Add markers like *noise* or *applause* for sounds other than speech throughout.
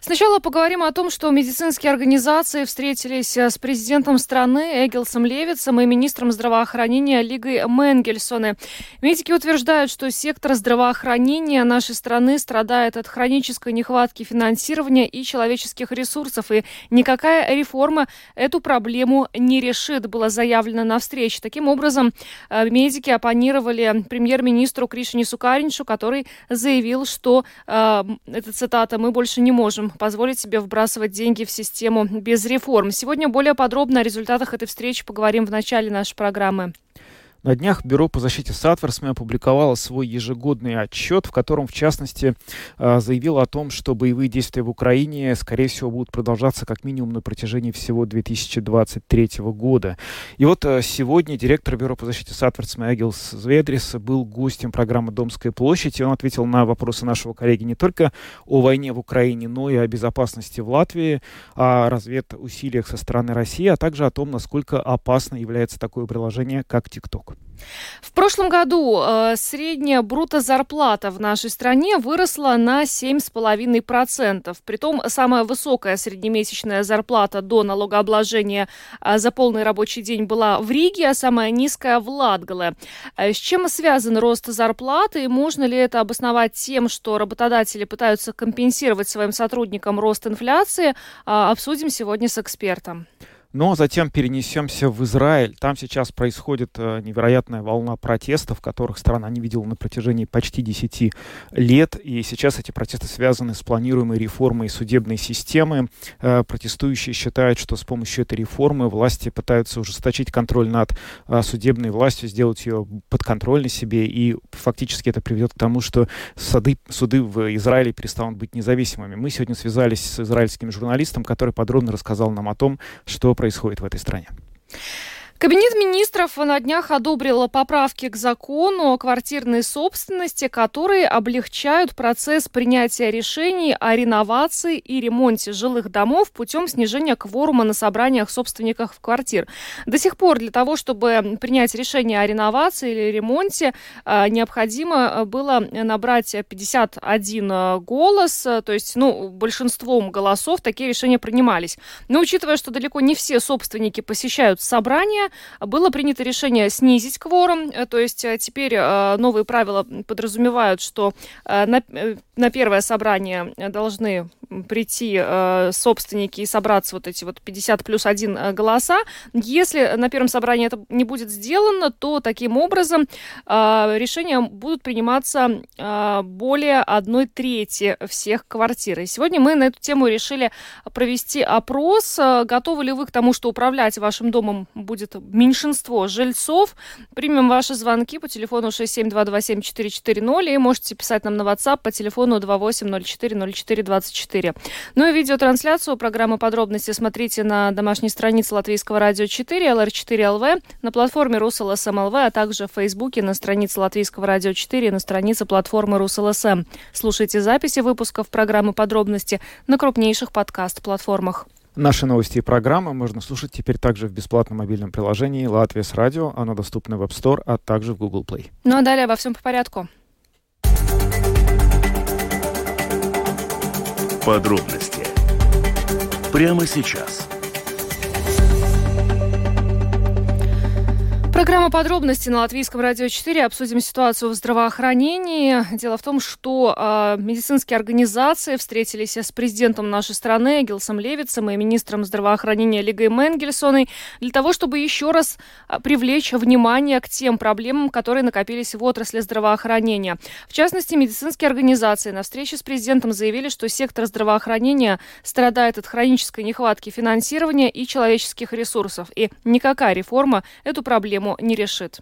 Сначала поговорим о том, что медицинские организации встретились э, с президентом страны Эгилсом Левицем и министром здравоохранения Лигой Менгельсоне. Медики утверждают, что сектор здравоохранения нашей страны страдает от хронической нехватки финансирования и человеческих ресурсов, и никакая реформа эту проблему не решит, было заявлено на встрече. Таким образом, э, медики оппонировали премьер-министру Кришине Сукариншу, который заявил, что, э, это цитата, мы больше не можем позволить себе вбрасывать деньги в систему без реформ. Сегодня более подробно о результатах этой встречи поговорим в начале нашей программы. На днях Бюро по защите Сатворсми опубликовало свой ежегодный отчет, в котором, в частности, а, заявило о том, что боевые действия в Украине, скорее всего, будут продолжаться как минимум на протяжении всего 2023 года. И вот а, сегодня директор Бюро по защите Сатворсми Агилс Зведрис был гостем программы «Домская площадь», и он ответил на вопросы нашего коллеги не только о войне в Украине, но и о безопасности в Латвии, о разведусилиях со стороны России, а также о том, насколько опасно является такое приложение, как ТикТок. В прошлом году э, средняя брутто-зарплата в нашей стране выросла на 7,5%. Притом самая высокая среднемесячная зарплата до налогообложения э, за полный рабочий день была в Риге, а самая низкая в Латгале. Э, с чем связан рост зарплаты и можно ли это обосновать тем, что работодатели пытаются компенсировать своим сотрудникам рост инфляции, э, обсудим сегодня с экспертом. Но затем перенесемся в Израиль. Там сейчас происходит э, невероятная волна протестов, которых страна не видела на протяжении почти 10 лет. И сейчас эти протесты связаны с планируемой реформой судебной системы. Э, протестующие считают, что с помощью этой реформы власти пытаются ужесточить контроль над э, судебной властью, сделать ее подконтрольной себе. И фактически это приведет к тому, что суды, суды в Израиле перестанут быть независимыми. Мы сегодня связались с израильским журналистом, который подробно рассказал нам о том, что происходит происходит в этой стране. Кабинет министров на днях одобрил поправки к закону о квартирной собственности, которые облегчают процесс принятия решений о реновации и ремонте жилых домов путем снижения кворума на собраниях собственников квартир. До сих пор для того, чтобы принять решение о реновации или ремонте, а, необходимо было набрать 51 голос, то есть ну, большинством голосов такие решения принимались. Но учитывая, что далеко не все собственники посещают собрания, было принято решение снизить кворум, э, то есть э, теперь э, новые правила подразумевают, что на, на первое собрание должны прийти собственники и собраться вот эти вот 50 плюс 1 голоса. Если на первом собрании это не будет сделано, то таким образом решения будут приниматься более одной трети всех квартир. И сегодня мы на эту тему решили провести опрос. Готовы ли вы к тому, что управлять вашим домом будет меньшинство жильцов. Примем ваши звонки по телефону 67227440 и можете писать нам на WhatsApp по телефону 28040424. Ну и видеотрансляцию программы «Подробности» смотрите на домашней странице Латвийского радио 4, LR4LV, на платформе Rus.LSM.lv, а также в Фейсбуке на странице Латвийского радио 4 и на странице платформы Rus.LSM. Слушайте записи выпусков программы «Подробности» на крупнейших подкаст-платформах. Наши новости и программы можно слушать теперь также в бесплатном мобильном приложении «Латвия с радио». Оно доступно в App Store, а также в Google Play. Ну а далее обо всем по порядку. Подробности прямо сейчас – Программа подробности на Латвийском радио 4. Обсудим ситуацию в здравоохранении. Дело в том, что э, медицинские организации встретились с президентом нашей страны Гилсом Левицем и министром здравоохранения Лигой Менгельсоной для того, чтобы еще раз э, привлечь внимание к тем проблемам, которые накопились в отрасли здравоохранения. В частности, медицинские организации на встрече с президентом заявили, что сектор здравоохранения страдает от хронической нехватки финансирования и человеческих ресурсов. И никакая реформа эту проблему проблему не решит.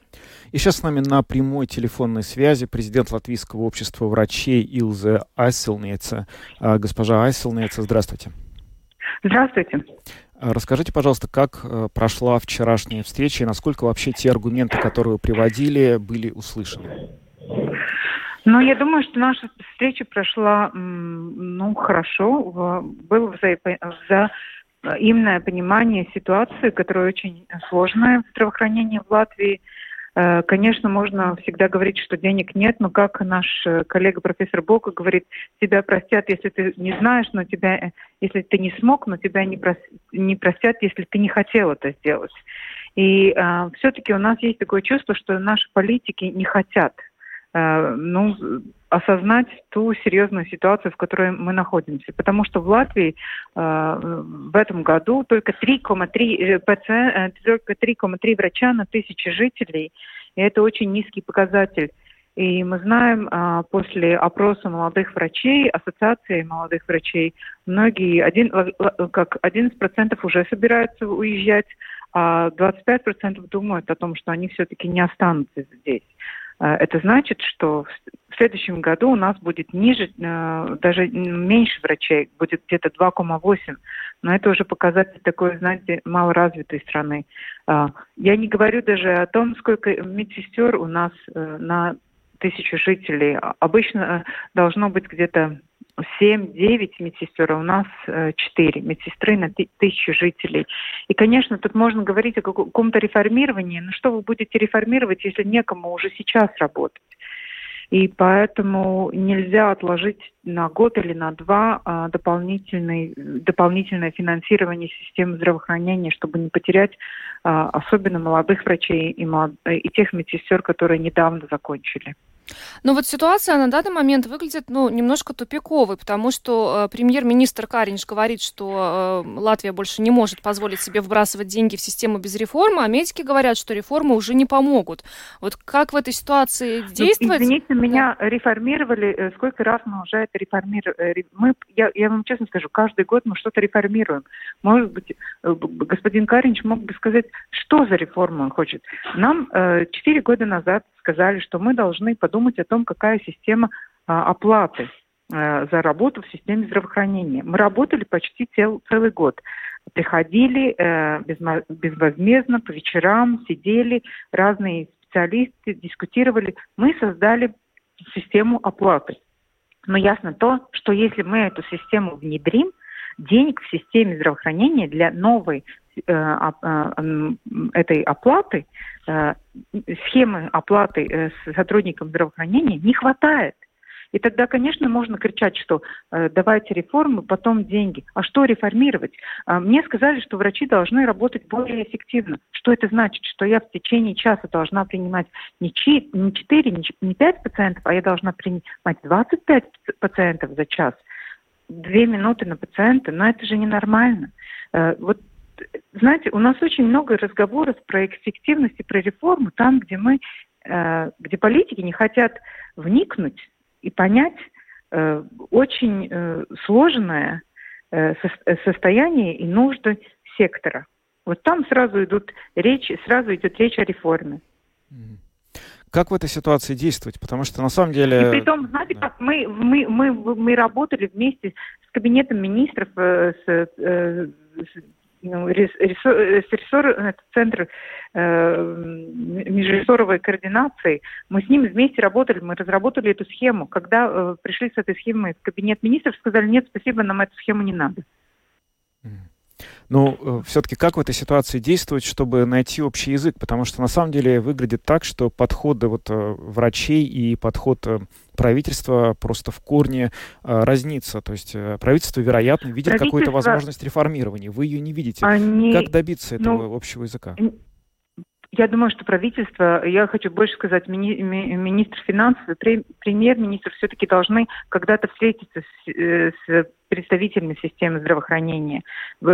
И сейчас с нами на прямой телефонной связи президент Латвийского общества врачей Илзе Айселнеца. Госпожа Айселнеца, здравствуйте. Здравствуйте. Расскажите, пожалуйста, как прошла вчерашняя встреча и насколько вообще те аргументы, которые вы приводили, были услышаны? Ну, я думаю, что наша встреча прошла, ну, хорошо. Было взаимное понимание ситуации, которая очень сложная в здравоохранении в Латвии. Э, конечно, можно всегда говорить, что денег нет, но как наш э, коллега профессор Бока говорит, тебя простят, если ты не знаешь, но тебя, э, если ты не смог, но тебя не, не простят, если ты не хотел это сделать. И э, все-таки у нас есть такое чувство, что наши политики не хотят Э, ну, осознать ту серьезную ситуацию, в которой мы находимся. Потому что в Латвии э, в этом году только 3,3 э, только 3,3 врача на тысячу жителей. И это очень низкий показатель. И мы знаем, а, после опроса молодых врачей, ассоциации молодых врачей, многие, один, как 11% уже собираются уезжать, а 25% думают о том, что они все-таки не останутся здесь. Э, это значит, что в следующем году у нас будет ниже, э, даже меньше врачей, будет где-то 2,8. Но это уже показатель такой, знаете, малоразвитой страны. Э, я не говорю даже о том, сколько медсестер у нас на тысячу жителей. Обычно должно быть где-то 7-9 медсестер, а у нас 4 э, медсестры на тысячу жителей. И, конечно, тут можно говорить о каком-то реформировании, но что вы будете реформировать, если некому уже сейчас работать? И поэтому нельзя отложить на год или на два а, дополнительный, дополнительное финансирование системы здравоохранения, чтобы не потерять а, особенно молодых врачей и, молод... и тех медсестер, которые недавно закончили. Но вот ситуация на данный момент выглядит ну, немножко тупиковой, потому что э, премьер-министр Каринч говорит, что э, Латвия больше не может позволить себе вбрасывать деньги в систему без реформы, а медики говорят, что реформы уже не помогут. Вот как в этой ситуации ну, действовать? Ну, извините, меня да. реформировали. Э, сколько раз мы уже это реформировали? Э, мы, я, я вам честно скажу, каждый год мы что-то реформируем. Может быть, э, господин Каринч мог бы сказать, что за реформу он хочет. Нам четыре э, года назад сказали, что мы должны подумать о том, какая система а, оплаты а, за работу в системе здравоохранения. Мы работали почти цел, целый год. Приходили э, безвозмездно по вечерам, сидели, разные специалисты дискутировали. Мы создали систему оплаты. Но ясно то, что если мы эту систему внедрим, денег в системе здравоохранения для новой этой оплаты, э, схемы оплаты с сотрудником здравоохранения не хватает. И тогда, конечно, можно кричать, что э, давайте реформы, потом деньги. А что реформировать? Э, мне сказали, что врачи должны работать более эффективно. Что это значит? Что я в течение часа должна принимать не 4, не 5 пациентов, а я должна принимать 25 пациентов за час. Две минуты на пациента, но это же ненормально. Э, вот знаете, у нас очень много разговоров про эффективность и про реформу там, где мы, э, где политики не хотят вникнуть и понять э, очень э, сложное э, со- состояние и нужды сектора. Вот там сразу идут речь, сразу идет речь о реформе. Как в этой ситуации действовать? Потому что на самом деле... И при том, знаете, да. как мы, мы, мы, мы работали вместе с кабинетом министров, э, с, э, с ну, ресор, ресор, это центр э, межресоровой координации. Мы с ним вместе работали, мы разработали эту схему. Когда э, пришли с этой схемой в кабинет министров, сказали, нет, спасибо, нам эту схему не надо. Ну, э, все-таки как в этой ситуации действовать, чтобы найти общий язык? Потому что на самом деле выглядит так, что подходы вот э, врачей и подход э, правительства просто в корне разнится. То есть правительство, вероятно, видит какую-то возможность реформирования. Вы ее не видите. Они... Как добиться этого ну, общего языка? Я думаю, что правительство, я хочу больше сказать, мини, ми, министр финансов премьер-министр все-таки должны когда-то встретиться с, э, с представителями системы здравоохранения,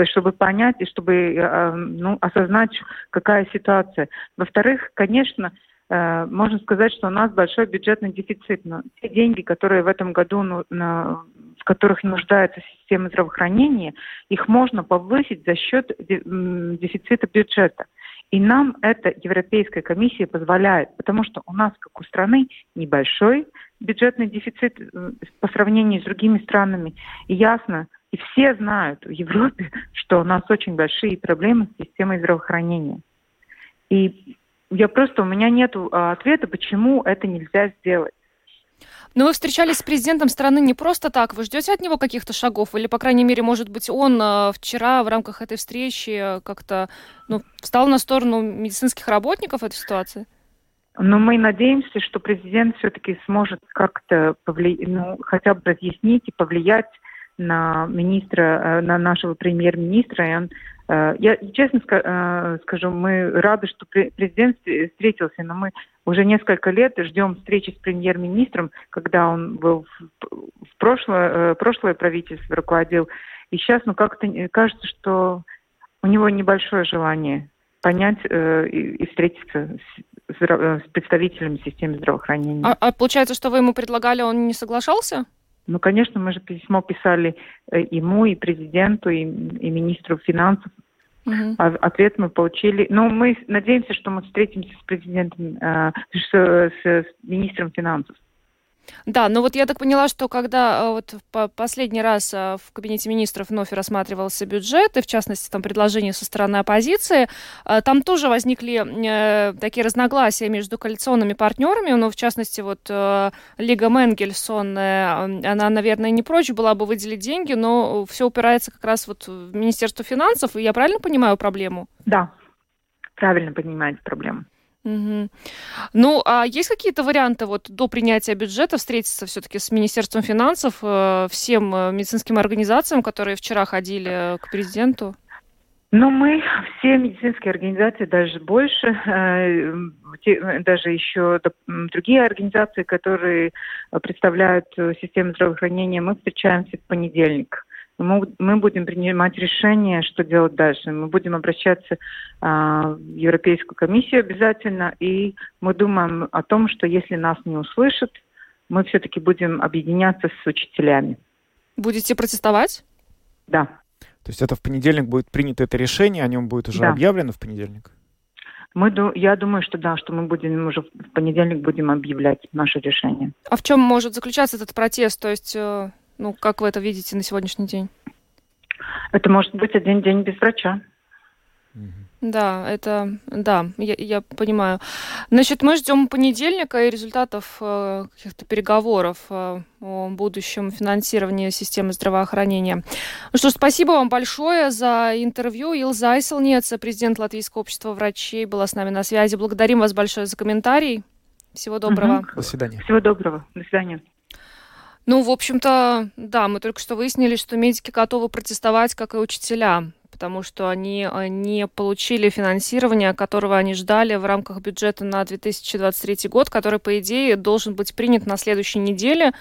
чтобы понять и чтобы э, ну, осознать, какая ситуация. Во-вторых, конечно, э, можно сказать, что у нас большой бюджетный дефицит. Но те деньги, которые в этом году, ну, на, в которых нуждается система здравоохранения, их можно повысить за счет дефицита бюджета. И нам это Европейская комиссия позволяет, потому что у нас, как у страны, небольшой бюджетный дефицит э, по сравнению с другими странами. И ясно, И все знают в Европе, *laughs* что у нас очень большие проблемы с системой здравоохранения. И я просто, у меня нет ответа, почему это нельзя сделать. Но вы встречались с президентом страны не просто так. Вы ждете от него каких-то шагов? Или, по крайней мере, может быть, он э, вчера в рамках этой встречи как-то ну, встал на сторону медицинских работников в этой ситуации? Но мы надеемся, что президент все-таки сможет как-то повли... ну, хотя бы разъяснить и повлиять на министра, э, на нашего премьер-министра, и он я честно э, скажу, мы рады, что президент встретился, но мы уже несколько лет ждем встречи с премьер-министром, когда он был в прошлое, э, прошлое правительство руководил. И сейчас, ну, как-то кажется, что у него небольшое желание понять и, встретиться с, с представителями системы здравоохранения. А, а получается, что вы ему предлагали, он не соглашался? Ну, конечно, мы же письмо писали э, ему, и президенту, и, и министру финансов. Uh-huh. А ответ мы получили. Ну, мы надеемся, что мы встретимся с президентом, э, с, с, с министром финансов. Да, но вот я так поняла, что когда э, вот по последний раз э, в кабинете министров вновь рассматривался бюджет, и в частности там предложения со стороны оппозиции, э, там тоже возникли такие разногласия между коалиционными партнерами, но в частности вот Лига Менгельсон, она, наверное, не прочь была бы выделить деньги, но все упирается как раз вот в Министерство финансов, и я правильно понимаю проблему? Да, правильно понимаете проблему. Угу. Ну, а есть какие-то варианты вот до принятия бюджета встретиться все-таки с Министерством финансов, э, всем э, медицинским организациям, которые вчера ходили к президенту? Ну, мы, все медицинские организации, даже больше, э, даже еще другие организации, которые представляют систему здравоохранения, мы встречаемся в понедельник мы, мы будем принимать решение, что делать дальше. Мы будем обращаться а, в Европейскую комиссию обязательно, и мы думаем о том, что если нас не услышат, мы все-таки будем объединяться с учителями. Будете протестовать? Да. То есть это в понедельник будет принято это решение, о нем будет уже да. объявлено в понедельник? Мы, я думаю, что да, что мы будем уже в понедельник будем объявлять наше решение. А в чем может заключаться этот протест? То есть э, ну, как вы это видите на сегодняшний день? Это может быть один день без врача. Да, это, да, я, я понимаю. Значит, мы ждем понедельника и результатов э, каких-то переговоров э, о будущем финансировании системы здравоохранения. Ну что ж, спасибо вам большое за интервью. Илза Айселнец, президент Латвийского общества врачей, была с нами на связи. Благодарим вас большое за комментарий. Всего доброго. Угу. До свидания. Всего доброго. До свидания. Ну, в общем-то, да, мы только что выяснили, что медики готовы протестовать, как и учителя, потому что они э, не получили финансирование, которого они ждали в рамках бюджета на 2023 год, который, по идее, должен быть принят на следующей неделе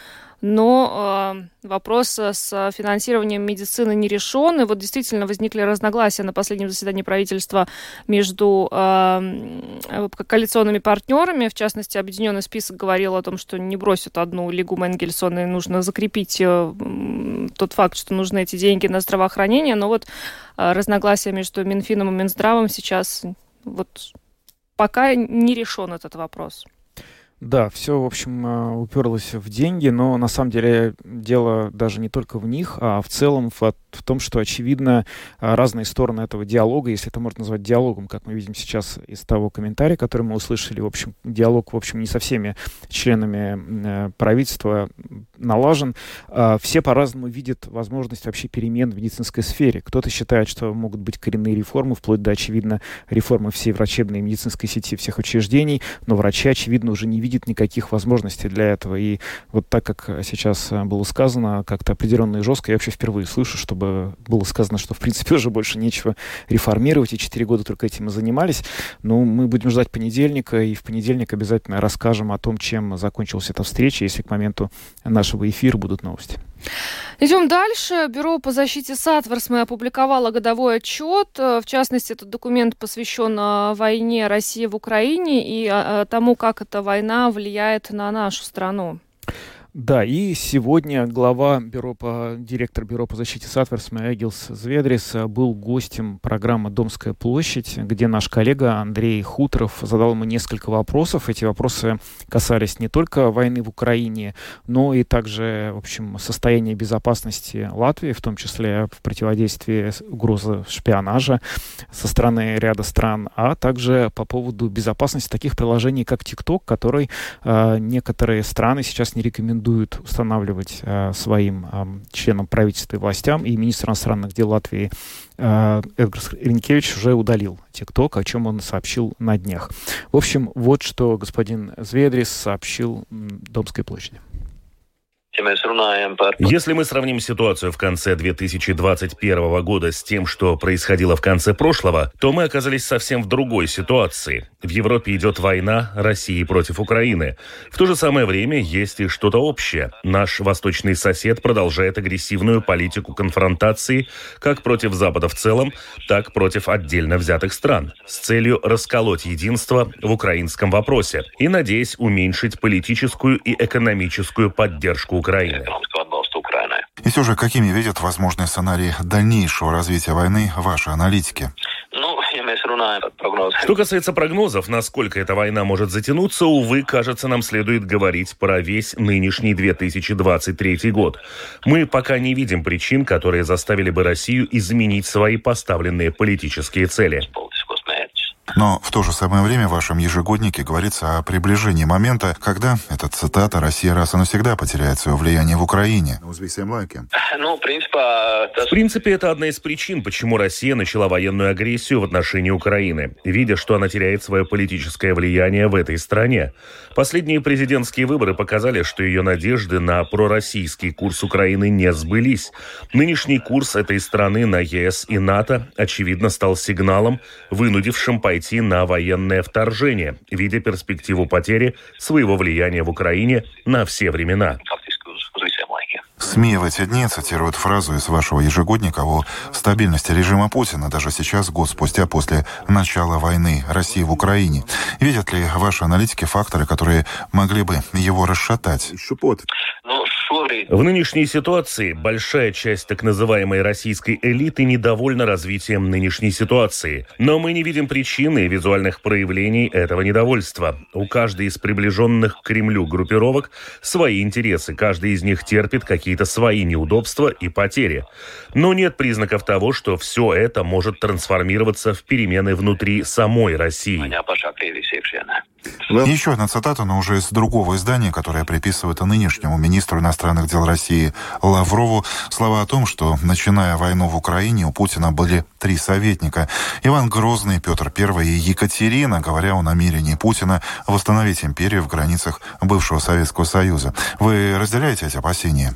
но э, вопрос с финансированием медицины не решен. И вот действительно возникли разногласия на последнем заседании правительства между э, коалиционными партнерами. В частности, Объединенный список говорил о том, что не бросят одну Лигу Менгельсона и нужно закрепить э, тот факт, что нужны эти деньги на здравоохранение. Но вот э, разногласия между Минфином и Минздравом сейчас вот пока не решен этот вопрос. Да, все, в общем, э, уперлось в деньги, но на самом деле дело даже не только в них, а в целом в, в том, что, очевидно, э, разные стороны этого диалога, если это можно назвать диалогом, как мы видим сейчас из того комментария, который мы услышали, в общем, диалог, в общем, не со всеми членами э, правительства налажен. Все по-разному видят возможность вообще перемен в медицинской сфере. Кто-то считает, что могут быть коренные реформы, вплоть до, очевидно, реформы всей врачебной и медицинской сети всех учреждений, но врачи, очевидно, уже не видят никаких возможностей для этого. И вот так, как сейчас э, было сказано, как-то определенно и жестко, я вообще впервые слышу, чтобы было сказано, что, в принципе, *laughs* уже больше нечего реформировать, и четыре года только этим и занимались. Но мы будем ждать понедельника, и в понедельник обязательно расскажем о том, чем закончилась эта встреча, если к моменту нашего эфира будут новости. Идем дальше. Бюро по защите Сатворсмы опубликовало годовой отчет. В частности, этот документ посвящен а, войне России в Украине и а, а, тому, как эта война влияет на нашу страну. Да, и сегодня глава бюро по, директор бюро по защите Сатверсма Эгилс Зведрис был гостем программы «Домская площадь», где наш коллега Андрей Хуторов задал ему несколько вопросов. Эти вопросы касались не только войны в Украине, но и также, в общем, состояния безопасности Латвии, в том числе в противодействии угрозы шпионажа со стороны ряда стран, а также по поводу безопасности таких приложений, как TikTok, который э, некоторые страны сейчас не рекомендуют рекомендуют устанавливать э, своим э, членам правительства и властям, и министр иностранных дел Латвии э, Эдгар Ренкевич уже удалил ТикТок, о чем он сообщил на днях. В общем, вот что господин Зведрис сообщил Домской площади. Если мы сравним ситуацию в конце 2021 года с тем, что происходило в конце прошлого, то мы оказались совсем в другой ситуации. В Европе идет война России против Украины. В то же самое время есть и что-то общее. Наш восточный сосед продолжает агрессивную политику конфронтации как против Запада в целом, так против отдельно взятых стран с целью расколоть единство в украинском вопросе и, надеясь, уменьшить политическую и экономическую поддержку Украины. И все же, какими видят возможные сценарии дальнейшего развития войны ваши аналитики? Что касается прогнозов, насколько эта война может затянуться, увы, кажется, нам следует говорить про весь нынешний 2023 год. Мы пока не видим причин, которые заставили бы Россию изменить свои поставленные политические цели. Но в то же самое время в вашем ежегоднике говорится о приближении момента, когда, эта цитата, Россия раз и навсегда потеряет свое влияние в Украине. Ну, в принципе, это одна из причин, почему Россия начала военную агрессию в отношении Украины, видя, что она теряет свое политическое влияние в этой стране. Последние президентские выборы показали, что ее надежды на пророссийский курс Украины не сбылись. Нынешний курс этой страны на ЕС и НАТО, очевидно, стал сигналом, вынудившим пойти пойти на военное вторжение, видя перспективу потери своего влияния в Украине на все времена. СМИ в эти дни цитируют фразу из вашего ежегодника о стабильности режима Путина даже сейчас, год спустя после начала войны России в Украине. Видят ли ваши аналитики факторы, которые могли бы его расшатать? В нынешней ситуации большая часть так называемой российской элиты недовольна развитием нынешней ситуации. Но мы не видим причины и визуальных проявлений этого недовольства. У каждой из приближенных к Кремлю группировок свои интересы. Каждый из них терпит какие-то свои неудобства и потери. Но нет признаков того, что все это может трансформироваться в перемены внутри самой России. Еще одна цитата, но уже из другого издания, которое приписывает нынешнему министру иностранных дел России Лаврову слова о том, что, начиная войну в Украине, у Путина были три советника. Иван Грозный, Петр I и Екатерина, говоря о намерении Путина восстановить империю в границах бывшего Советского Союза. Вы разделяете эти опасения?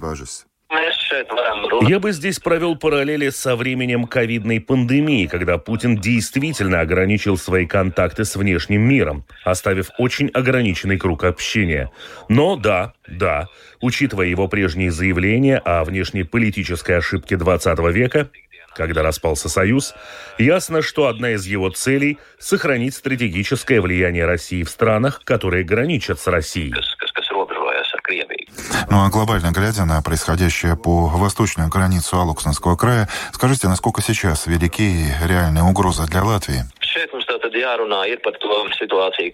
Я бы здесь провел параллели со временем ковидной пандемии, когда Путин действительно ограничил свои контакты с внешним миром, оставив очень ограниченный круг общения. Но да, да, учитывая его прежние заявления о внешнеполитической ошибке 20 века, когда распался Союз, ясно, что одна из его целей – сохранить стратегическое влияние России в странах, которые граничат с Россией. Ну а глобально глядя на происходящее по восточную границу Алуксненского края, скажите, насколько сейчас велики реальные угрозы для Латвии?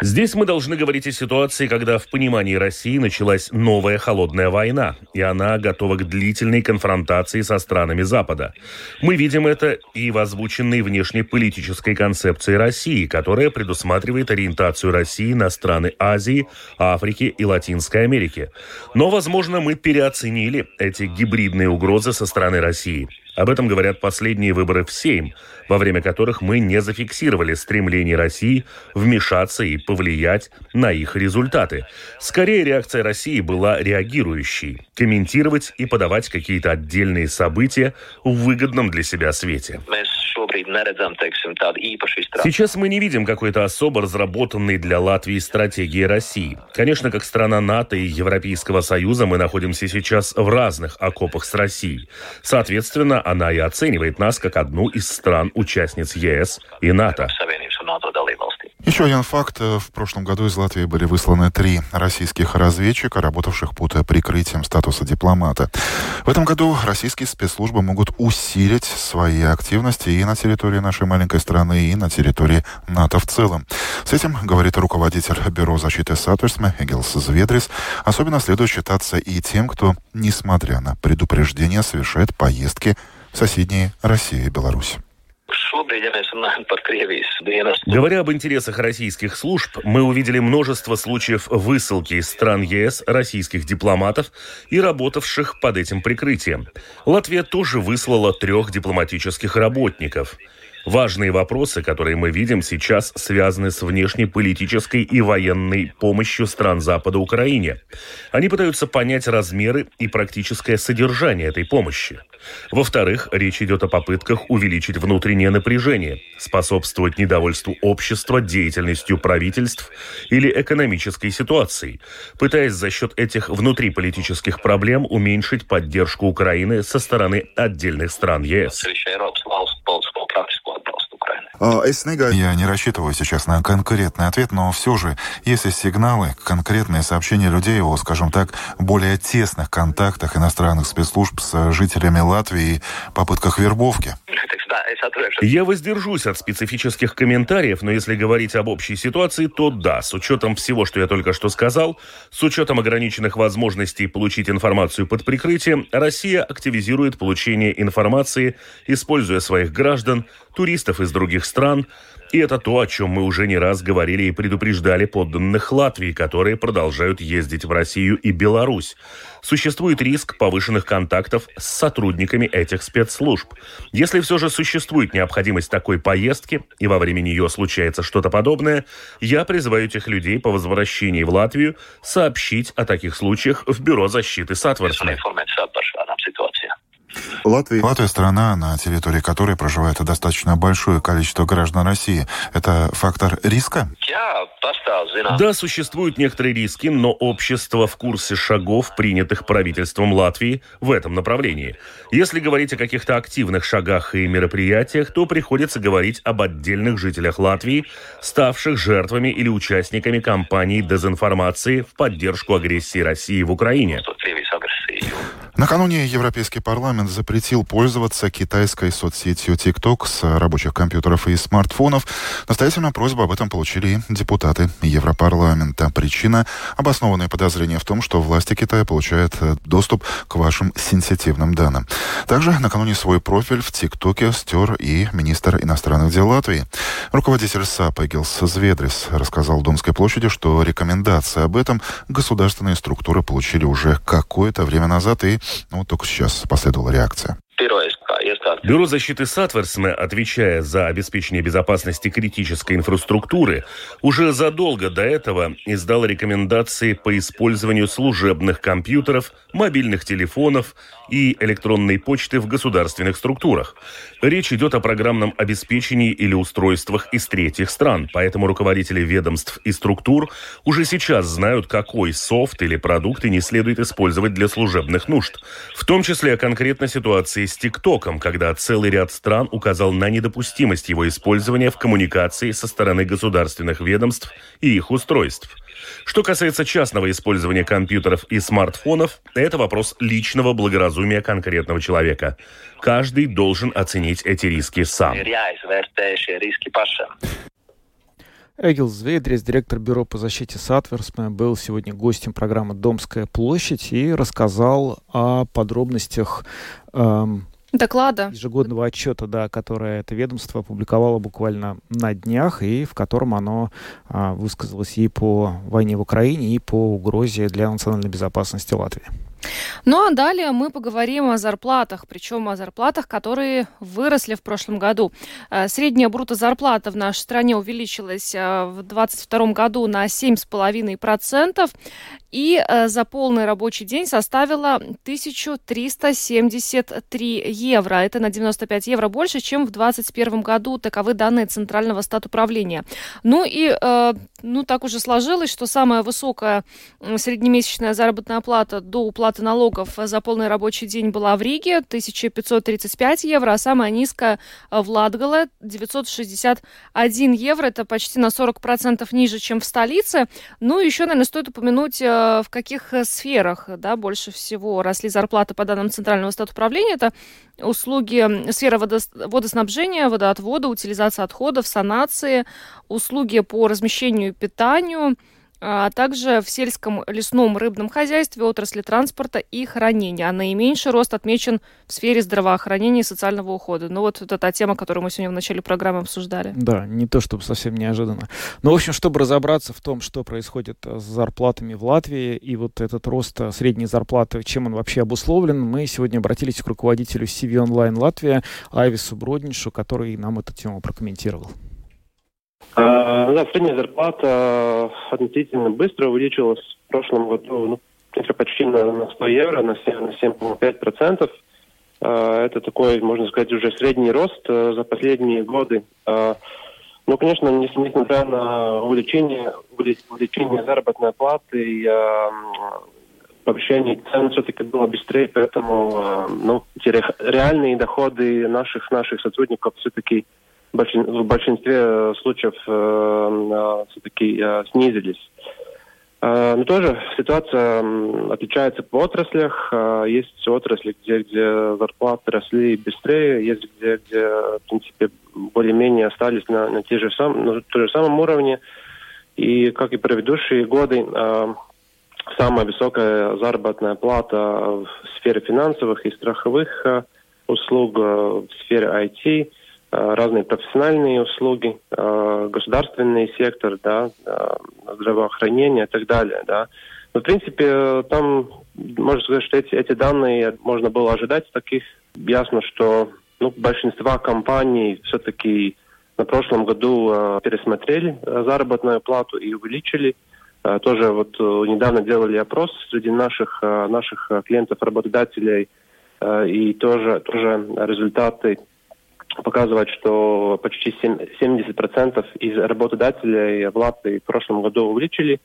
Здесь мы должны говорить о ситуации, когда в понимании России началась новая холодная война, и она готова к длительной конфронтации со странами Запада. Мы видим это и в озвученной внешнеполитической концепции России, которая предусматривает ориентацию России на страны Азии, Африки и Латинской Америки. Но, возможно, мы переоценили эти гибридные угрозы со стороны России. Об этом говорят последние выборы в Сейм, во время которых мы не зафиксировали стремление России вмешаться и повлиять на их результаты. Скорее, реакция России была реагирующей, комментировать и подавать какие-то отдельные события в выгодном для себя свете. Сейчас мы не видим какой-то особо разработанной для Латвии стратегии России. Конечно, как страна НАТО и Европейского Союза мы находимся сейчас в разных окопах с Россией. Соответственно, она и оценивает нас как одну из стран-участниц ЕС и НАТО. Еще один факт. В прошлом году из Латвии были высланы три российских разведчика, работавших под прикрытием статуса дипломата. В этом году российские спецслужбы могут усилить свои активности и на территории нашей маленькой страны, и на территории НАТО в целом. С этим, говорит руководитель Бюро защиты Сатурсме Эгилс Зведрис, особенно следует считаться и тем, кто, несмотря на предупреждение, совершает поездки соседние Россия и Беларусь. Говоря об интересах российских служб, мы увидели множество случаев высылки из стран ЕС российских дипломатов и работавших под этим прикрытием. Латвия тоже выслала трех дипломатических работников – Важные вопросы, которые мы видим сейчас, связаны с внешнеполитической и военной помощью стран Запада Украине. Они пытаются понять размеры и практическое содержание этой помощи. Во-вторых, речь идет о попытках увеличить внутреннее напряжение, способствовать недовольству общества деятельностью правительств или экономической ситуацией, пытаясь за счет этих внутриполитических проблем уменьшить поддержку Украины со стороны отдельных стран ЕС. А, Я не рассчитываю сейчас на конкретный ответ, но все же, если сигналы, конкретные сообщения людей о, скажем так, более тесных контактах иностранных спецслужб с жителями Латвии и попытках вербовки. Я воздержусь от специфических комментариев, но если говорить об общей ситуации, то да, с учетом всего, что я только что сказал, с учетом ограниченных возможностей получить информацию под прикрытием, Россия активизирует получение информации, используя своих граждан, туристов из других стран, и это то, о чем мы уже не раз говорили и предупреждали подданных Латвии, которые продолжают ездить в Россию и Беларусь. Существует риск повышенных контактов с сотрудниками этих спецслужб. Если все же существует необходимость такой поездки, и во время нее случается что-то подобное, я призываю этих людей по возвращении в Латвию сообщить о таких случаях в Бюро защиты Сатварсме. Латвия. Латвия страна, на территории которой проживает достаточно большое количество граждан России. Это фактор риска? Да, существуют некоторые риски, но общество в курсе шагов, принятых правительством Латвии в этом направлении. Если говорить о каких-то активных шагах и мероприятиях, то приходится говорить об отдельных жителях Латвии, ставших жертвами или участниками кампании дезинформации в поддержку агрессии России в Украине. Накануне Европейский парламент запретил пользоваться китайской соцсетью TikTok с рабочих компьютеров и смартфонов. Настоятельную просьбу об этом получили депутаты Европарламента. Причина – обоснованное подозрение в том, что власти Китая получают э, доступ к вашим сенситивным данным. Также накануне свой профиль в ТикТоке стер и министр иностранных дел Латвии. Руководитель САП Эгилс Зведрис рассказал Домской площади, что рекомендации об этом государственные структуры получили уже какое-то время назад и ну, вот только сейчас последовала реакция. Бюро защиты Сатверсме, отвечая за обеспечение безопасности критической инфраструктуры, уже задолго до этого издало рекомендации по использованию служебных компьютеров, мобильных телефонов и электронной почты в государственных структурах. Речь идет о программном обеспечении или устройствах из третьих стран, поэтому руководители ведомств и структур уже сейчас знают, какой софт или продукты не следует использовать для служебных нужд. В том числе о конкретной ситуации с ТикТоком, когда целый ряд стран указал на недопустимость его использования в коммуникации со стороны государственных ведомств и их устройств. Что касается частного использования компьютеров и смартфонов, это вопрос личного благоразумия конкретного человека. Каждый должен оценить эти риски сам. Эгилс Зведрис, директор Бюро по защите Сатверсме, был сегодня гостем программы «Домская площадь» и рассказал о подробностях эм, Доклада. Ежегодного отчета, да, которое это ведомство опубликовало буквально на днях, и в котором оно а, высказалось и по войне в Украине, и по угрозе для национальной безопасности Латвии. Ну а далее мы поговорим о зарплатах, причем о зарплатах, которые выросли в прошлом году. Э, средняя зарплата в нашей стране увеличилась э, в 2022 году на 7,5% и э, за полный рабочий день составила 1373 евро. Это на 95 евро больше, чем в 2021 году. Таковы данные Центрального статуправления. Ну и ну, так уже сложилось, что самая высокая среднемесячная заработная плата до уплаты налогов за полный рабочий день была в Риге 1535 евро, а самая низкая в Латгале 961 евро. Это почти на 40% ниже, чем в столице. Ну, еще, наверное, стоит упомянуть, в каких сферах да, больше всего росли зарплаты по данным Центрального статуправления. Это услуги сфера водоснабжения, водоотвода, утилизация отходов, санации, услуги по размещению и питанию – а также в сельском лесном рыбном хозяйстве, отрасли транспорта и хранения. А наименьший рост отмечен в сфере здравоохранения и социального ухода. Ну вот это та тема, которую мы сегодня в начале программы обсуждали. Да, не то чтобы совсем неожиданно. Но, в общем, чтобы разобраться в том, что происходит с зарплатами в Латвии и вот этот рост средней зарплаты, чем он вообще обусловлен, мы сегодня обратились к руководителю CV Online Латвия Айвису Броднишу, который нам эту тему прокомментировал. Да, средняя зарплата относительно быстро увеличилась в прошлом году, ну, почти на, на 100 евро, на 7,5%. А, это такой, можно сказать, уже средний рост э, за последние годы. А, ну, конечно, несмотря на увеличение, увеличение заработной платы и повышение цен все-таки было быстрее, поэтому ну, реальные доходы наших наших сотрудников все-таки в большинстве э, случаев э, э, все-таки снизились. Но тоже ситуация отличается по отраслях. Есть отрасли, где, где зарплаты росли быстрее, есть где, где в принципе, более-менее остались на, на, те же сам, на том же самом уровне. И, как и предыдущие годы, самая высокая заработная плата в сфере финансовых и страховых услуг, в сфере IT – разные профессиональные услуги, э, государственный сектор, да, э, здравоохранение и так далее, да. Но, в принципе, там можно сказать, что эти, эти данные можно было ожидать таких. Ясно, что ну, большинство компаний все-таки на прошлом году э, пересмотрели заработную плату и увеличили. Э, тоже вот э, недавно делали опрос среди наших, э, наших клиентов, работодателей, э, и тоже, тоже результаты показывает, что почти 70% из работодателей в Латвии в прошлом году увеличили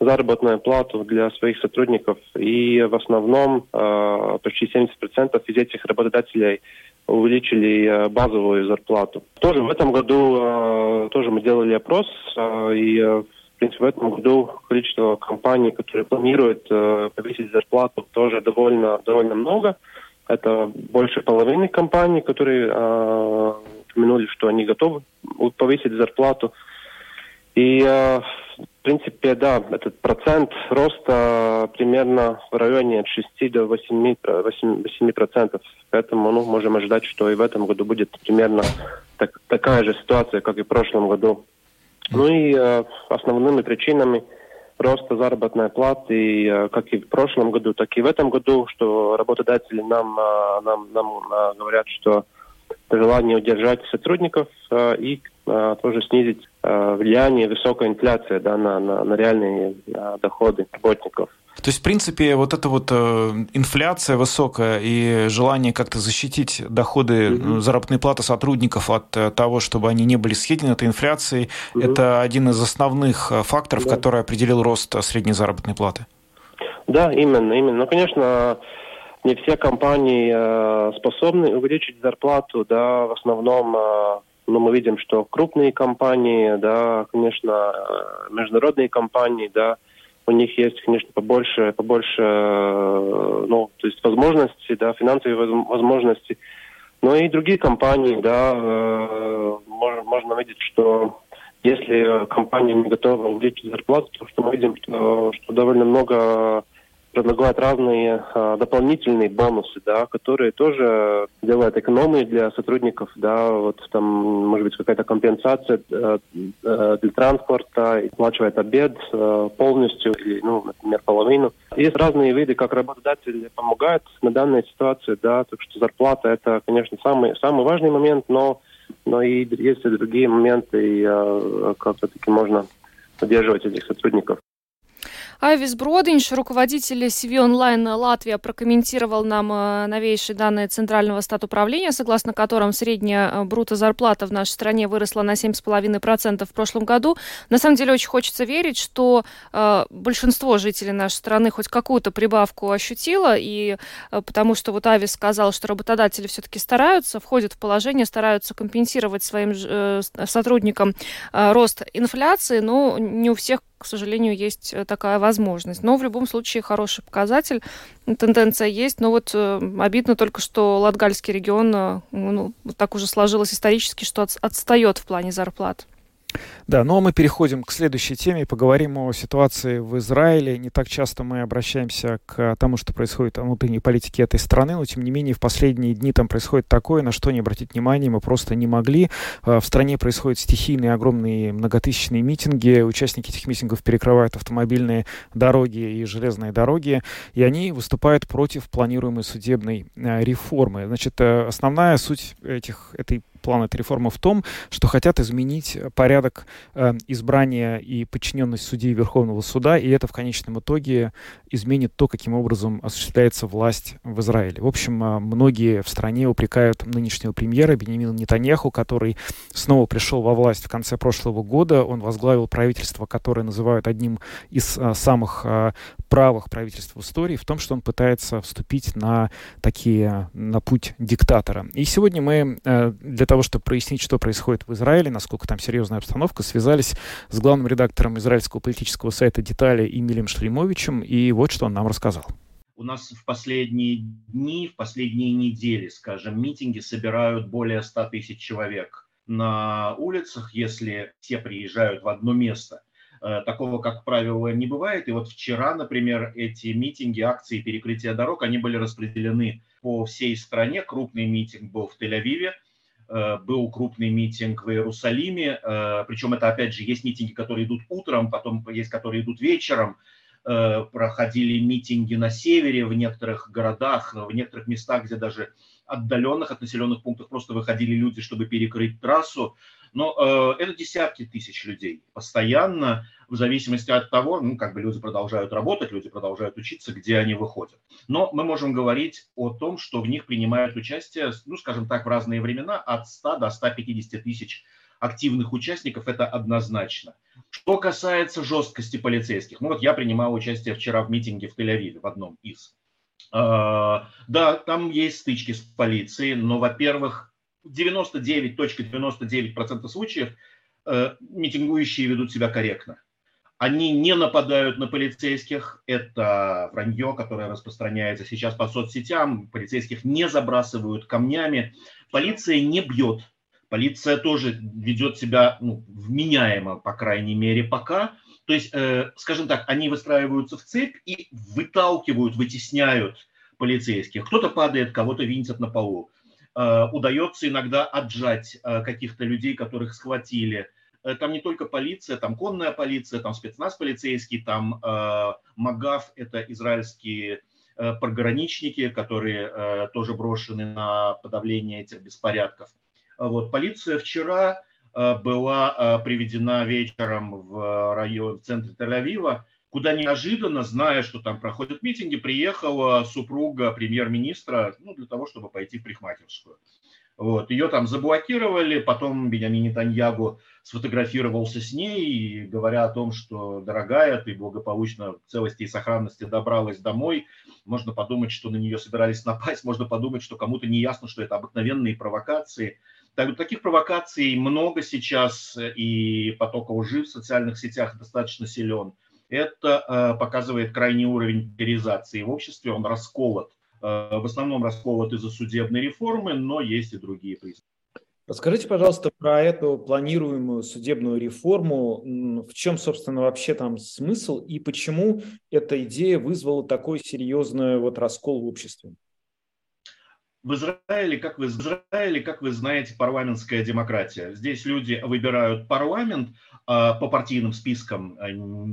заработную плату для своих сотрудников, и в основном э, почти 70% из этих работодателей увеличили э, базовую зарплату. Тоже в этом году э, тоже мы делали опрос, и в принципе в этом году количество компаний, которые планируют повысить зарплату, тоже довольно довольно много. Это больше половины компаний, которые э, упомянули, что они готовы повысить зарплату. И, э, в принципе, да, этот процент роста примерно в районе от 6 до 8, 8, 8%. Поэтому ну, можем ожидать, что и в этом году будет примерно так, такая же ситуация, как и в прошлом году. Ну и э, основными причинами – роста заработной платы, э, как и в прошлом году, так и в этом году, что работодатели нам, э, нам, нам э, говорят, что желание удержать сотрудников и тоже снизить влияние высокой инфляции да, на, на, на реальные доходы работников. То есть, в принципе, вот эта вот э, инфляция высокая и желание как-то защитить доходы mm-hmm. заработной платы сотрудников от э, того, чтобы они не были съедены этой инфляцией, mm-hmm. это один из основных э, факторов, да. который определил рост средней заработной платы. Да, именно, именно. Ну, конечно, не все компании способны увеличить зарплату, да, в основном но мы видим, что крупные компании, да, конечно, международные компании, да, у них есть, конечно, побольше, побольше, э, ну, то есть возможности, да, финансовые возможности. Но и другие компании, да, э, можно, можно видеть, что если компания не готова увеличить зарплату, то что мы видим, что, что довольно много предлагают разные а, дополнительные бонусы, да, которые тоже делают экономии для сотрудников, да, вот там может быть какая-то компенсация э, э, для транспорта, оплачивает обед э, полностью или, ну, например, половину. Есть разные виды, как работодатели помогают на данной ситуации, да, так что зарплата это, конечно, самый самый важный момент, но но и есть и другие моменты, и, как все-таки можно поддерживать этих сотрудников. Айвис Бродинч, руководитель CV онлайн Латвия, прокомментировал нам э, новейшие данные Центрального статуправления, согласно которым средняя э, бруто зарплата в нашей стране выросла на 7,5% в прошлом году. На самом деле очень хочется верить, что э, большинство жителей нашей страны хоть какую-то прибавку ощутило, и э, потому что вот Айвис сказал, что работодатели все-таки стараются, входят в положение, стараются компенсировать своим э, сотрудникам э, рост инфляции, но не у всех к сожалению, есть э, такая возможность. Но в любом случае хороший показатель, тенденция есть. Но вот э, обидно только, что Латгальский регион э, ну, так уже сложилось исторически, что от, отстает в плане зарплат. Да, ну а мы переходим к следующей теме, поговорим о ситуации в Израиле. Не так часто мы обращаемся к тому, что происходит в внутренней политике этой страны, но тем не менее в последние дни там происходит такое, на что не обратить внимания мы просто не могли. А, в стране происходят стихийные огромные многотысячные митинги, участники этих митингов перекрывают автомобильные дороги и железные дороги, и они выступают против планируемой судебной а, реформы. Значит, э, основная суть этих, этой план этой реформы в том, что хотят изменить порядок э, избрания и подчиненность судей Верховного суда, и это в конечном итоге изменит то, каким образом осуществляется власть в Израиле. В общем, э, многие в стране упрекают нынешнего премьера Бенемина Нетаньяху, который снова пришел во власть в конце прошлого года. Он возглавил правительство, которое называют одним из э, самых э, правых правительств в истории, в том, что он пытается вступить на такие, на путь диктатора. И сегодня мы э, для того, того, чтобы прояснить, что происходит в Израиле, насколько там серьезная обстановка, связались с главным редактором израильского политического сайта «Детали» Эмилием Шлемовичем, и вот что он нам рассказал. У нас в последние дни, в последние недели, скажем, митинги собирают более 100 тысяч человек на улицах, если все приезжают в одно место. Э, такого, как правило, не бывает. И вот вчера, например, эти митинги, акции перекрытия дорог, они были распределены по всей стране. Крупный митинг был в Тель-Авиве, был крупный митинг в Иерусалиме, э, причем это, опять же, есть митинги, которые идут утром, потом есть, которые идут вечером, э, проходили митинги на севере, в некоторых городах, в некоторых местах, где даже отдаленных от населенных пунктов просто выходили люди, чтобы перекрыть трассу. Но э, это десятки тысяч людей постоянно, в зависимости от того, ну, как бы люди продолжают работать, люди продолжают учиться, где они выходят. Но мы можем говорить о том, что в них принимают участие, ну, скажем так, в разные времена от 100 до 150 тысяч активных участников, это однозначно. Что касается жесткости полицейских, ну вот я принимал участие вчера в митинге в Тель-Авиве, в одном из. Э, да, там есть стычки с полицией, но, во-первых, 99.99% случаев э, митингующие ведут себя корректно. Они не нападают на полицейских, это вранье, которое распространяется сейчас по соцсетям, полицейских не забрасывают камнями, полиция не бьет, полиция тоже ведет себя ну, вменяемо, по крайней мере, пока. То есть, э, скажем так, они выстраиваются в цепь и выталкивают, вытесняют полицейских. Кто-то падает, кого-то винтят на полу. Э, удается иногда отжать э, каких-то людей, которых схватили. Э, там не только полиция, там конная полиция, там спецназ полицейский, там МАГАФ, это израильские пограничники, которые тоже брошены на подавление этих беспорядков. Вот. Полиция вчера была приведена вечером в район, в центре Тель-Авива, куда неожиданно, зная, что там проходят митинги, приехала супруга премьер-министра ну, для того, чтобы пойти в парикмахерскую. Вот. Ее там заблокировали, потом Бенямин Нетаньягу сфотографировался с ней, говоря о том, что, дорогая, ты благополучно в целости и сохранности добралась домой. Можно подумать, что на нее собирались напасть, можно подумать, что кому-то не ясно, что это обыкновенные провокации. Так, таких провокаций много сейчас, и поток лжи в социальных сетях достаточно силен – это э, показывает крайний уровень поляризации в обществе, он расколот. Э, в основном расколот из-за судебной реформы, но есть и другие признаки. Расскажите, пожалуйста, про эту планируемую судебную реформу. В чем, собственно, вообще там смысл и почему эта идея вызвала такой серьезный вот раскол в обществе? В Израиле, как вы, в Израиле, как вы знаете, парламентская демократия. Здесь люди выбирают парламент а, по партийным спискам, а,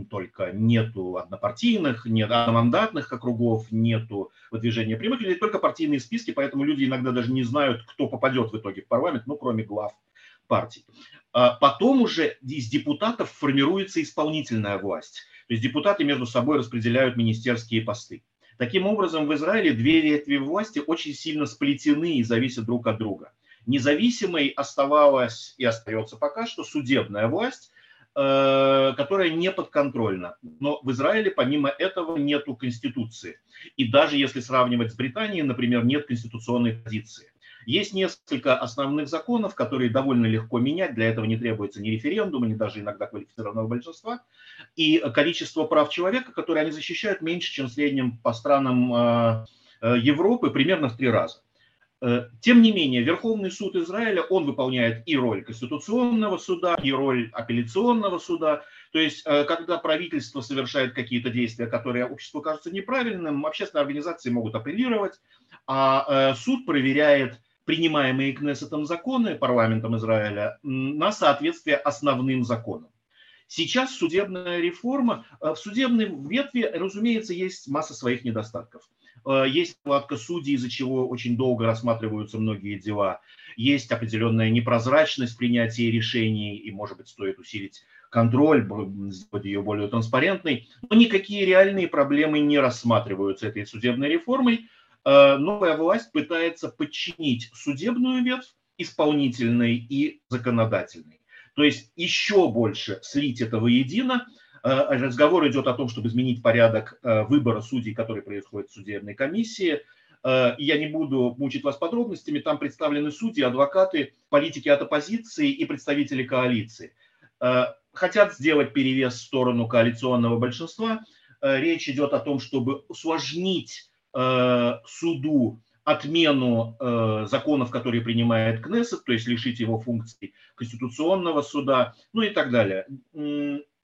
только нету однопартийных, нет одномандатных округов, нету выдвижения прямых людей, только партийные списки, поэтому люди иногда даже не знают, кто попадет в итоге в парламент, ну, кроме глав партий. А потом уже из депутатов формируется исполнительная власть. То есть депутаты между собой распределяют министерские посты. Таким образом, в Израиле две ветви власти очень сильно сплетены и зависят друг от друга. Независимой оставалась и остается пока что судебная власть, э, которая не подконтрольна. Но в Израиле помимо этого нету конституции. И даже если сравнивать с Британией, например, нет конституционной позиции. Есть несколько основных законов, которые довольно легко менять, для этого не требуется ни референдума, ни даже иногда квалифицированного большинства. И количество прав человека, которые они защищают, меньше, чем в среднем по странам э, э, Европы, примерно в три раза. Э, тем не менее, Верховный суд Израиля, он выполняет и роль Конституционного суда, и роль апелляционного суда. То есть, когда правительство совершает какие-то действия, которые обществу кажутся неправильным, общественные организации могут апеллировать, а суд проверяет принимаемые Кнессетом законы, парламентом Израиля, на соответствие основным законам. Сейчас судебная реформа, э, в судебной ветви, разумеется, есть масса своих недостатков. Э, есть нехватка судей, из-за чего очень долго рассматриваются многие дела. Есть определенная непрозрачность принятия решений, и, может быть, стоит усилить контроль, сделать ее более транспарентной. Но никакие реальные проблемы не рассматриваются этой судебной реформой. Э, новая власть пытается подчинить судебную ветвь исполнительной и законодательной. То есть еще больше слить это воедино. Э, разговор идет о том, чтобы изменить порядок э, выбора судей, который происходит в судебной комиссии. Я не буду мучить вас подробностями. Там представлены судьи, адвокаты, политики от оппозиции и представители коалиции. Хотят сделать перевес в сторону коалиционного большинства. Речь идет о том, чтобы усложнить суду отмену э, законов, которые принимает Кнессет, то есть лишить его функций Конституционного суда, ну и так далее.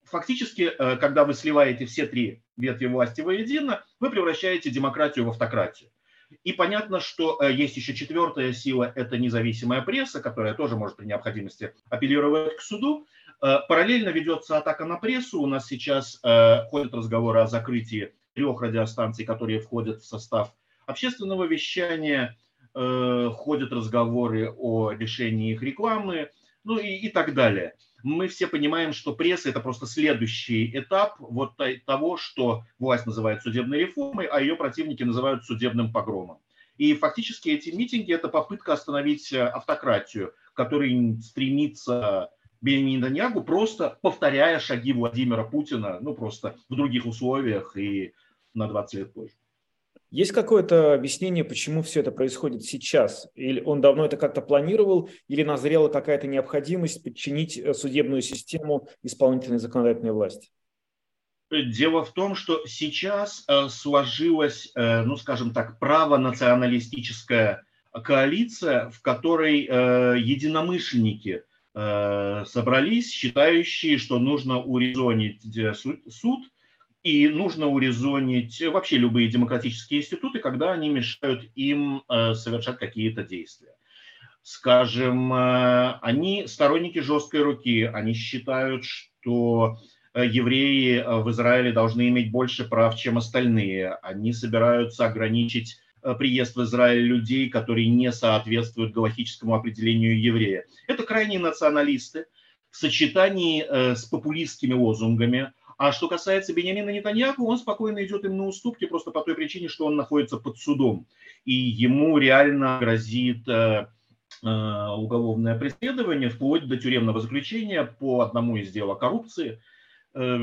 Фактически, э, когда вы сливаете все три ветви власти воедино, вы превращаете демократию в автократию. И понятно, что э, есть еще четвертая сила, это независимая пресса, которая тоже может при необходимости апеллировать к суду. Э, параллельно ведется атака на прессу. У нас сейчас э, ходят разговоры о закрытии трех радиостанций, которые входят в состав общественного вещания, э, ходят разговоры о решении их рекламы, ну и, и так далее. Мы все понимаем, что пресса – это просто следующий этап вот того, что власть называет судебной реформой, а ее противники называют судебным погромом. И фактически эти митинги – это попытка остановить автократию, который стремится Бенjamin Нетаньягу, просто повторяя шаги Владимира Путина, ну просто в других условиях и на 20 лет позже. Есть какое-то объяснение, почему все это происходит сейчас? Или он давно это как-то планировал, или назрела какая-то необходимость подчинить э, судебную систему исполнительной законодательной власти? Дело в том, что сейчас э, сложилась, э, ну скажем так, право-националистическая коалиция, в которой единомышленники собрались, считающие, что нужно урезонить суд – и нужно урезонить вообще любые демократические институты, когда они мешают им э, совершать какие-то действия. Скажем, э, они сторонники жесткой руки, они считают, что э, евреи в Израиле должны иметь больше прав, чем остальные. Они собираются ограничить приезд в Израиль людей, которые не соответствуют галактическому определению еврея. Это крайние националисты в сочетании с популистскими лозунгами, а что касается Бениамина Нетаньяху, он спокойно идет им на уступки просто по той причине, что он находится под судом. И ему реально грозит э, э, уголовное преследование вплоть до тюремного заключения по одному из дел о коррупции. Э,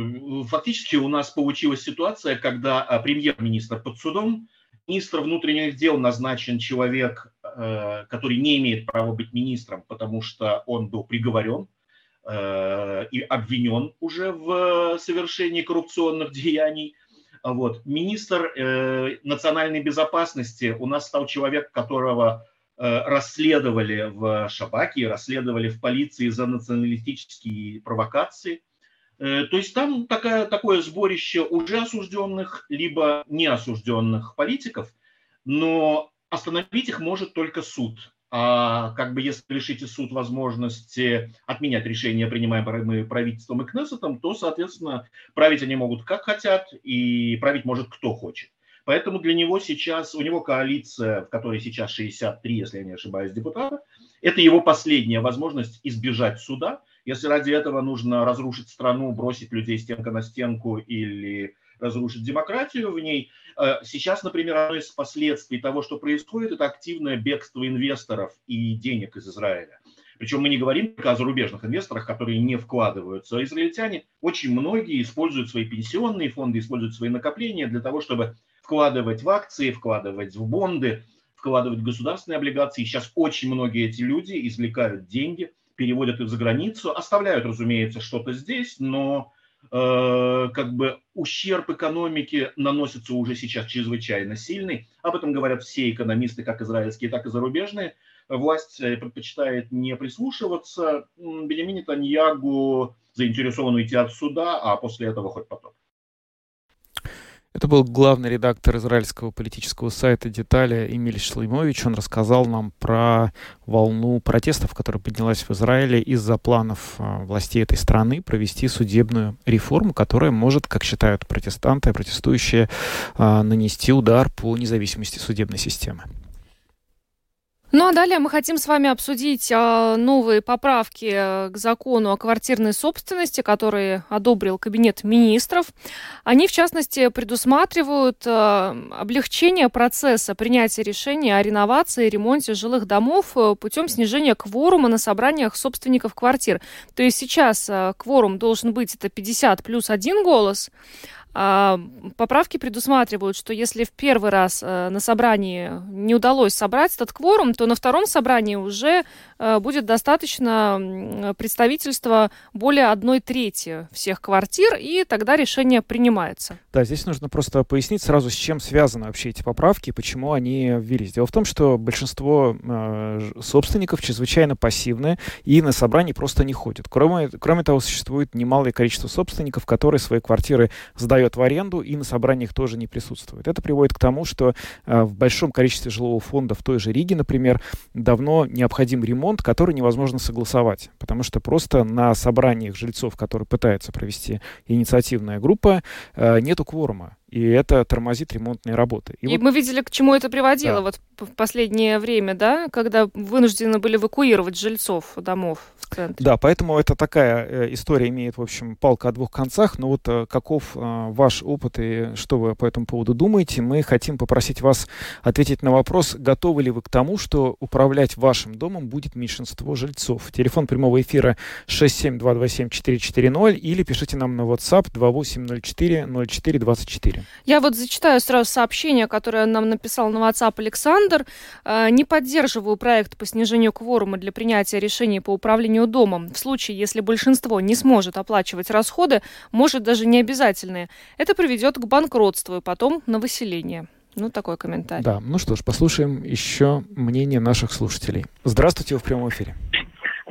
фактически у нас получилась ситуация, когда премьер-министр под судом, министр внутренних дел назначен человек, который не имеет права быть министром, потому что он был приговорен Э, и обвинен уже в совершении коррупционных деяний. Вот. Министр э, национальной безопасности у нас стал человек, которого э, расследовали в Шабаке, расследовали в полиции за националистические провокации. То есть там такая, такое сборище уже осужденных, либо неосужденных политиков, но остановить их может только суд а как бы если лишите суд возможности отменять решения, принимаемые правительством и Кнессетом, то, соответственно, править они могут как хотят, и править может кто хочет. Поэтому для него сейчас, у него коалиция, в которой сейчас 63, если я не ошибаюсь, депутата, это его последняя возможность избежать суда Если ради этого нужно разрушить страну, бросить людей стенка на стенку или разрушить демократию в ней. Э, сейчас, например, одно из последствий того, что происходит, это активное бегство инвесторов и денег из Израиля. Причем мы не говорим только о зарубежных инвесторах, которые не вкладываются. А израильтяне, очень многие используют свои пенсионные фонды, используют свои накопления для того, чтобы вкладывать в акции, вкладывать в бонды, вкладывать в государственные облигации. Сейчас очень многие эти люди извлекают деньги, переводят их за границу, оставляют, разумеется, что-то здесь, но э, как бы ущерб экономике наносится уже сейчас чрезвычайно сильный. Об этом говорят все экономисты, как израильские, так и зарубежные власть э, предпочитает не прислушиваться. Бенемин Таньягу заинтересован уйти от суда, а после этого хоть потом. Это был главный редактор израильского политического сайта «Детали» Эмиль Шлеймович. Он рассказал нам про волну протестов, которая поднялась в Израиле из-за планов а, властей этой страны провести судебную реформу, которая может, как считают протестанты, протестующие, а, нанести удар по независимости судебной системы. Ну а далее мы хотим с вами обсудить э, новые поправки э, к закону о квартирной собственности, которые одобрил Кабинет министров. Они, в частности, предусматривают э, облегчение процесса принятия решения о реновации и ремонте жилых домов э, путем снижения кворума на собраниях собственников квартир. То есть сейчас кворум должен быть это 50 плюс один голос, а, поправки предусматривают, что если в первый раз э, на собрании не удалось собрать этот кворум, то на втором собрании уже э, будет достаточно представительства более одной трети всех квартир, и тогда решение принимается. Да, здесь нужно просто пояснить сразу, с чем связаны вообще эти поправки и почему они ввелись. Дело в том, что большинство э, собственников чрезвычайно пассивны и на собрании просто не ходят. Кроме, кроме того, существует немалое количество собственников, которые свои квартиры сдают в аренду и на собраниях тоже не присутствует. Это приводит к тому, что э, в большом количестве жилого фонда в той же Риге, например, давно необходим ремонт, который невозможно согласовать, потому что просто на собраниях жильцов, которые пытаются провести инициативная группа, э, нету кворума и это тормозит ремонтные работы. И, и вот... мы видели, к чему это приводило да. вот в последнее время, да, когда вынуждены были эвакуировать жильцов домов в центре. Да, поэтому это такая э, история имеет, в общем, палка о двух концах. Но вот э, каков э, ваш опыт и что вы по этому поводу думаете? Мы хотим попросить вас ответить на вопрос, готовы ли вы к тому, что управлять вашим домом будет меньшинство жильцов. Телефон прямого эфира 67227-440 или пишите нам на WhatsApp 2804 0424. Я вот зачитаю сразу сообщение, которое нам написал на WhatsApp Александр. «Э, не поддерживаю проект по снижению кворума для принятия решений по управлению домом. В случае, если большинство не сможет оплачивать расходы, может даже не обязательные. Это приведет к банкротству и потом на выселение. Ну, такой комментарий. Да, ну что ж, послушаем еще мнение наших слушателей. Здравствуйте, вы в прямом эфире.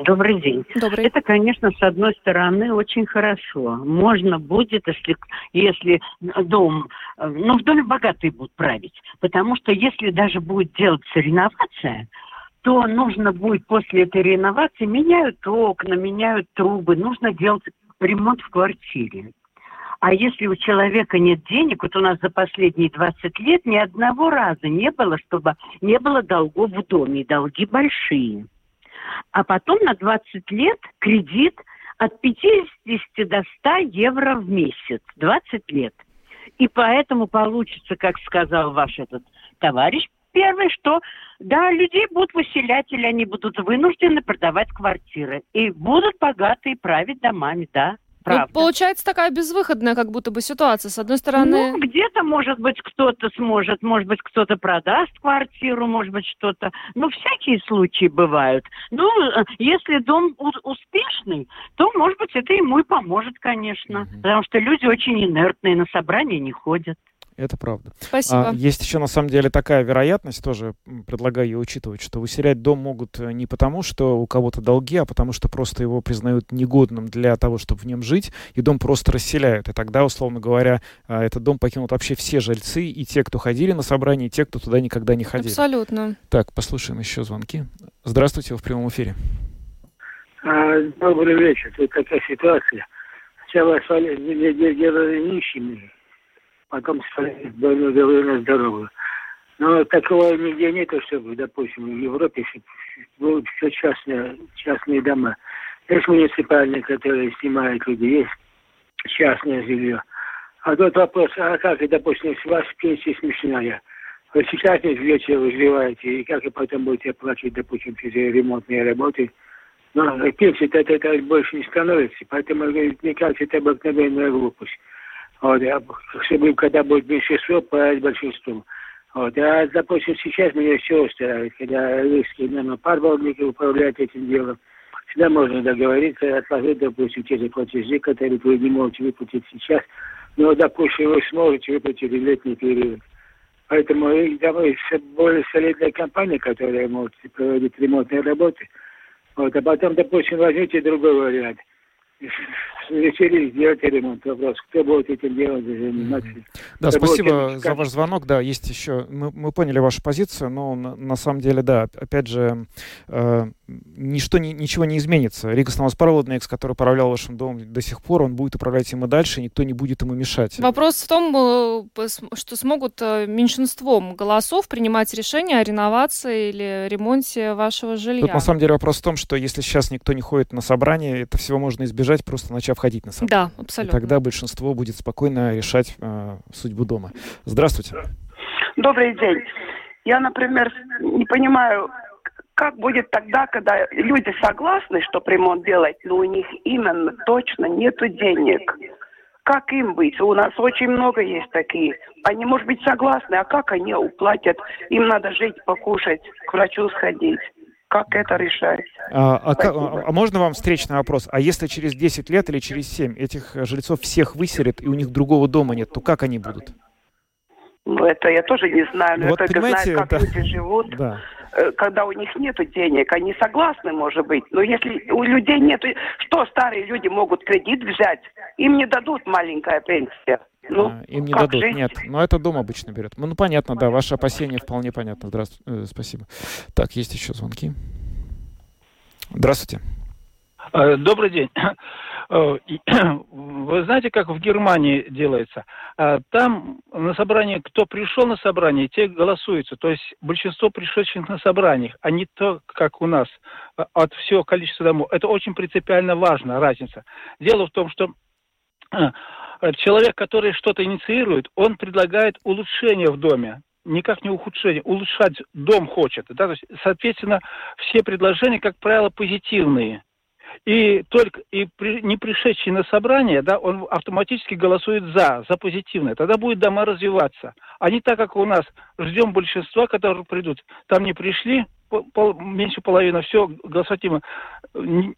Добрый день. Добрый. Это, конечно, с одной стороны, очень хорошо. Можно будет, если, если дом, ну, в доме богатые будут править. Потому что если даже будет делаться реновация, то нужно будет после этой реновации меняют окна, меняют трубы, нужно делать ремонт в квартире. А если у человека нет денег, вот у нас за последние 20 лет ни одного раза не было, чтобы не было долгов в доме, и долги большие а потом на 20 лет кредит от 50 до 100 евро в месяц, 20 лет. И поэтому получится, как сказал ваш этот товарищ, первое, что да, людей будут выселять, или они будут вынуждены продавать квартиры. И будут богатые править домами, да. Ну, правда. Ну, получается такая безвыходная как будто бы ситуация. С одной стороны... Ну, где-то, может быть, кто-то сможет, может быть, кто-то продаст квартиру, может быть, что-то. Ну, всякие случаи бывают. Ну, э, если дом успешный, то, может быть, это ему и поможет, конечно. Угу. Потому что люди очень инертные, на собрания не ходят. Это правда. Спасибо. А, есть еще, на самом деле, такая вероятность, тоже предлагаю ее учитывать, что выселять дом могут э, не потому, что у кого-то долги, а потому что просто его признают негодным для того, чтобы в нем жить, и дом просто расселяют. И тогда, условно говоря, а, этот дом покинут вообще все жильцы, и те, кто ходили на собрание, и те, кто туда никогда не ходили. Абсолютно. Так, послушаем еще звонки. Здравствуйте, вы в прямом эфире. А, добрый вечер. Тут такая ситуация. Сначала стали нищими, потом становится довольно здоровую. Но такого нигде нет, чтобы, допустим, в Европе было все частные, частные дома. Есть муниципальные, которые снимают люди, есть частное жилье. А тот вопрос, а как, допустим, у вас пенсия смешная, вы сейчас не живете, вы живаете, и как вы потом будете платить, допустим, через ремонтные работы, но пенсия это, это больше не становится, поэтому, мне кажется, это обыкновенная глупость. Вот, а, чтобы когда будет меньшинство, править большинством. Вот, а, допустим, сейчас меня все устраивает, когда русские нанопарбовники управляют этим делом. Всегда можно договориться, отложить, допустим, те же платежи, которые вы не можете выплатить сейчас, но, допустим, вы сможете выплатить летний период. Поэтому давай более солидная компания, которая может проводить ремонтные работы. Вот, а потом, допустим, возьмите другой вариант – решили сделать ремонт. Вопрос, кто будет этим делом заниматься. Да, кто спасибо за ваш звонок. Да, есть еще... Мы, мы поняли вашу позицию, но на, на самом деле, да, опять же, э, ничто, ни, ничего не изменится. Рига Станоспарводникс, который управлял вашим домом до сих пор, он будет управлять им и дальше, никто не будет ему мешать. Вопрос в том, э, что смогут э, меньшинством голосов принимать решения о реновации или ремонте вашего жилья. Тут на самом деле вопрос в том, что если сейчас никто не ходит на собрание, это всего можно избежать, просто начав ходить на собрание. Да, абсолютно. И тогда большинство будет спокойно решать э, судьбу дома. Здравствуйте. Добрый день. Я, например, не понимаю, как будет тогда, когда люди согласны, что ремонт делать, но у них именно точно нет денег? Как им быть? У нас очень много есть такие. Они, может быть, согласны, а как они уплатят? Им надо жить, покушать, к врачу сходить. Как это решать? А, а, а, а можно вам встречный вопрос? А если через 10 лет или через 7 этих жильцов всех выселят, и у них другого дома нет, то как они будут? Ну, это я тоже не знаю, но вот, я только знаю, как да. люди живут. Да. Э, когда у них нет денег, они согласны, может быть. Но если у людей нет, что старые люди могут кредит взять? Им не дадут маленькая пенсия. Ну, а, им не дадут, жить? нет. Но это дом обычно берет. Ну, ну понятно, да, ваше опасение вполне понятно. Здравствуйте, э, спасибо. Так, есть еще звонки. Здравствуйте. Э, добрый день. Э, *clears throat* вы знаете, как в Германии делается? Э, там на собрании, кто пришел на собрание, те голосуются. То есть большинство пришедших на собраниях, а не то, как у нас, от всего количества домов. Это очень принципиально важно, разница. Дело в том, что человек, который что-то инициирует, он предлагает улучшение в доме никак не ухудшение, улучшать дом хочет. Да? То есть, соответственно, все предложения, как правило, позитивные. И только и при, не пришедший на собрание, да, он автоматически голосует за, за позитивное. Тогда будет дома развиваться. А не так, как у нас. Ждем большинства, которые придут. Там не пришли, пол, меньше половины, все голосовательно.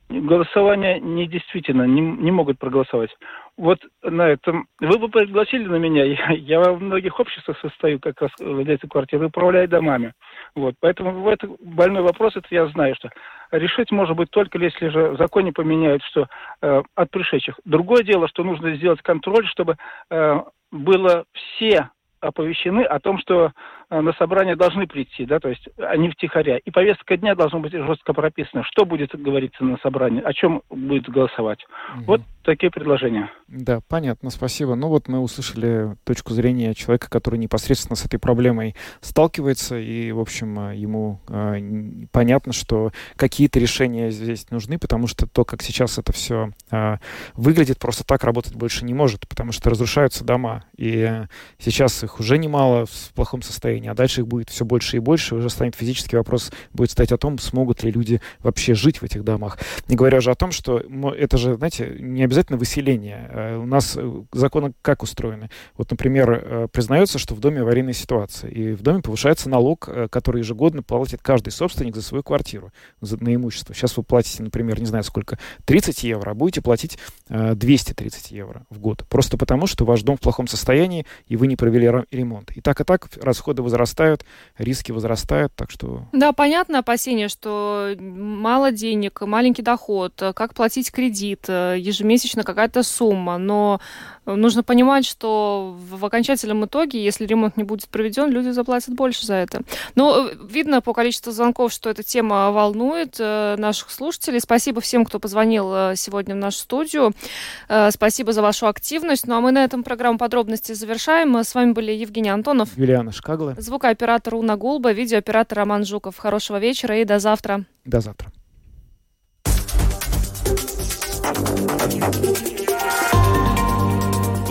Голосование недействительно, не, не могут проголосовать. Вот на этом. Вы бы пригласили на меня, *laughs* я, я во многих обществах состою, как раз владельцы квартиры, управляю домами. Вот, поэтому в этот больной вопрос, это я знаю, что решить может быть только если же в законе поменяют, что э, от пришедших. Другое дело, что нужно сделать контроль, чтобы э, было все оповещены о том, что на собрание должны прийти, да, то есть они втихаря. И повестка дня должна быть жестко прописана, что будет говориться на собрании, о чем будет голосовать. Угу. Вот такие предложения. Да, понятно, спасибо. Ну вот мы услышали точку зрения человека, который непосредственно с этой проблемой сталкивается, и, в общем, э, ему э, понятно, что какие-то решения здесь нужны, потому что то, как сейчас это все э, выглядит, просто так работать больше не может, потому что разрушаются дома. И э, сейчас их уже немало в плохом состоянии, а дальше их будет все больше и больше, уже станет физический вопрос, будет стоять о том, смогут ли люди вообще жить в этих домах. Не говоря уже о том, что это же, знаете, не обязательно выселение. Э, у нас э, законы как устроены? Вот, например, э, признается, что в доме аварийная ситуация, и в доме повышается налог, который ежегодно платит каждый собственник за свою квартиру, за, на имущество. Сейчас вы платите, например, не знаю сколько, 30 евро, а будете платить 230 евро в год. Просто потому, что ваш дом в плохом состоянии, и вы не провели ремонт. И так и так расходы возрастают, риски возрастают, так что... Да, понятно опасение, что мало денег, маленький доход, как платить кредит, э, ежемесячно какая-то сумма, но нужно понимать, что в окончательном итоге, если ремонт не будет проведен, люди заплатят больше за это. Но э, видно по количеству звонков, что эта тема волнует э, наших слушателей. Спасибо всем, кто позвонил сегодня в нашу студию. Спасибо за вашу активность. Ну а мы на этом программу подробности завершаем. С вами были Евгений Антонов. Юлиана Шкагла. Звукооператор Уна Гулба, видеооператор Роман Жуков. Хорошего вечера и до завтра. До завтра.